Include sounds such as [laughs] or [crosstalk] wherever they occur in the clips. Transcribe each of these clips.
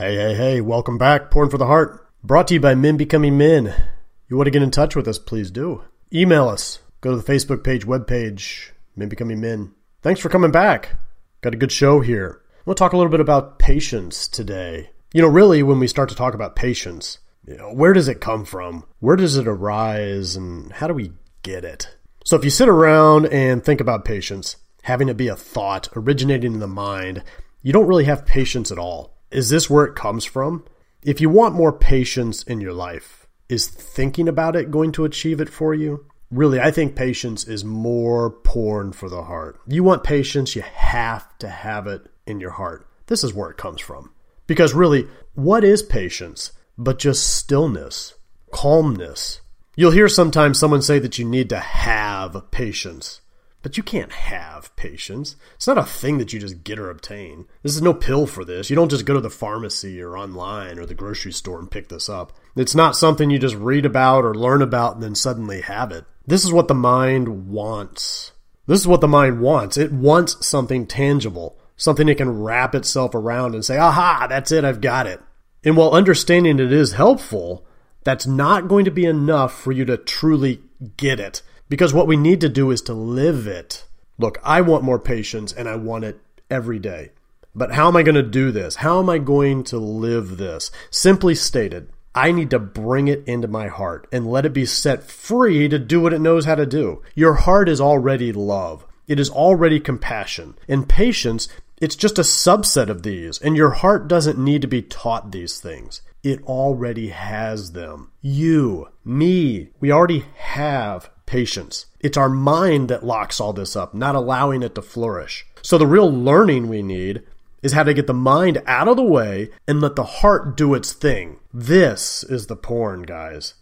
Hey, hey, hey, welcome back. Porn for the Heart. Brought to you by Men Becoming Men. You want to get in touch with us, please do. Email us. Go to the Facebook page, webpage, Men Becoming Men. Thanks for coming back. Got a good show here. We'll talk a little bit about patience today. You know, really, when we start to talk about patience, you know, where does it come from? Where does it arise? And how do we get it? So if you sit around and think about patience, having it be a thought originating in the mind, you don't really have patience at all. Is this where it comes from? If you want more patience in your life, is thinking about it going to achieve it for you? Really, I think patience is more porn for the heart. You want patience, you have to have it in your heart. This is where it comes from. Because really, what is patience but just stillness, calmness? You'll hear sometimes someone say that you need to have patience. But you can't have patience. It's not a thing that you just get or obtain. This is no pill for this. You don't just go to the pharmacy or online or the grocery store and pick this up. It's not something you just read about or learn about and then suddenly have it. This is what the mind wants. This is what the mind wants. It wants something tangible, something it can wrap itself around and say, aha, that's it, I've got it. And while understanding it is helpful, that's not going to be enough for you to truly get it. Because what we need to do is to live it. Look, I want more patience and I want it every day. But how am I going to do this? How am I going to live this? Simply stated, I need to bring it into my heart and let it be set free to do what it knows how to do. Your heart is already love. It is already compassion. And patience, it's just a subset of these. And your heart doesn't need to be taught these things. It already has them. You, me, we already have patience. It's our mind that locks all this up, not allowing it to flourish. So the real learning we need is how to get the mind out of the way and let the heart do its thing. This is the porn, guys.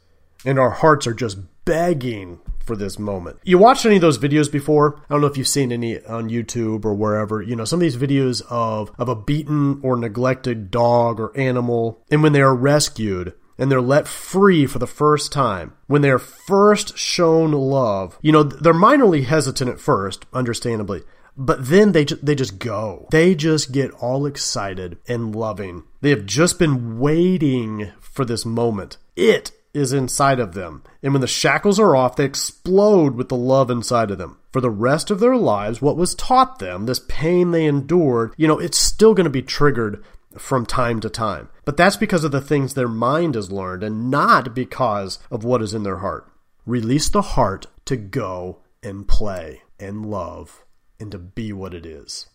And our hearts are just begging for this moment. You watched any of those videos before? I don't know if you've seen any on YouTube or wherever. You know, some of these videos of of a beaten or neglected dog or animal and when they are rescued, and they're let free for the first time, when they're first shown love, you know, they're minorly hesitant at first, understandably, but then they they just go. They just get all excited and loving. They have just been waiting for this moment. It is inside of them. And when the shackles are off, they explode with the love inside of them. For the rest of their lives, what was taught them, this pain they endured, you know, it's still going to be triggered from time to time. But that's because of the things their mind has learned and not because of what is in their heart. Release the heart to go and play and love and to be what it is.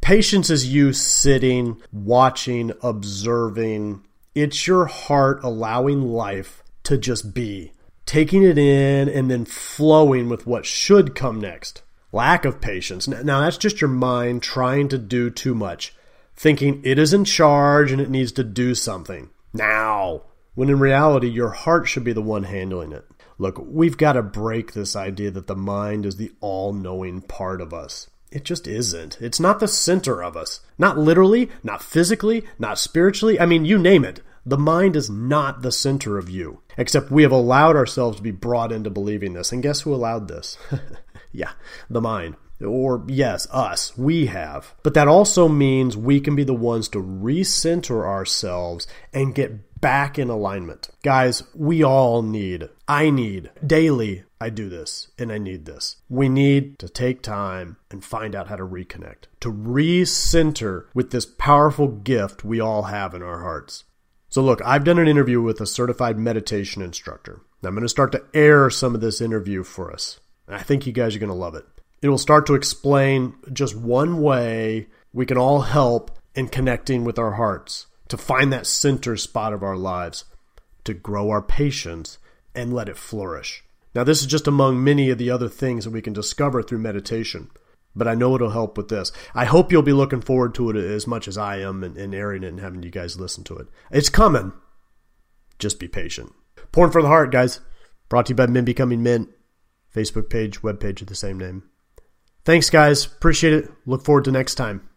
Patience is you sitting, watching, observing. It's your heart allowing life to just be, taking it in and then flowing with what should come next. Lack of patience. Now, that's just your mind trying to do too much thinking it is in charge and it needs to do something now, when in reality, your heart should be the one handling it. Look, we've got to break this idea that the mind is the all knowing part of us. It just isn't. It's not the center of us. Not literally, not physically, not spiritually. I mean, you name it. The mind is not the center of you. Except we have allowed ourselves to be brought into believing this. And guess who allowed this? [laughs] yeah, the mind. Or, yes, us. We have. But that also means we can be the ones to recenter ourselves and get back in alignment. Guys, we all need, I need, daily, I do this and I need this. We need to take time and find out how to reconnect, to recenter with this powerful gift we all have in our hearts. So, look, I've done an interview with a certified meditation instructor. I'm going to start to air some of this interview for us. I think you guys are going to love it. It will start to explain just one way we can all help in connecting with our hearts, to find that center spot of our lives, to grow our patience and let it flourish. Now, this is just among many of the other things that we can discover through meditation, but I know it'll help with this. I hope you'll be looking forward to it as much as I am and, and airing it and having you guys listen to it. It's coming. Just be patient. Porn for the Heart, guys. Brought to you by Men Becoming Men. Facebook page, web page of the same name. Thanks, guys. Appreciate it. Look forward to next time.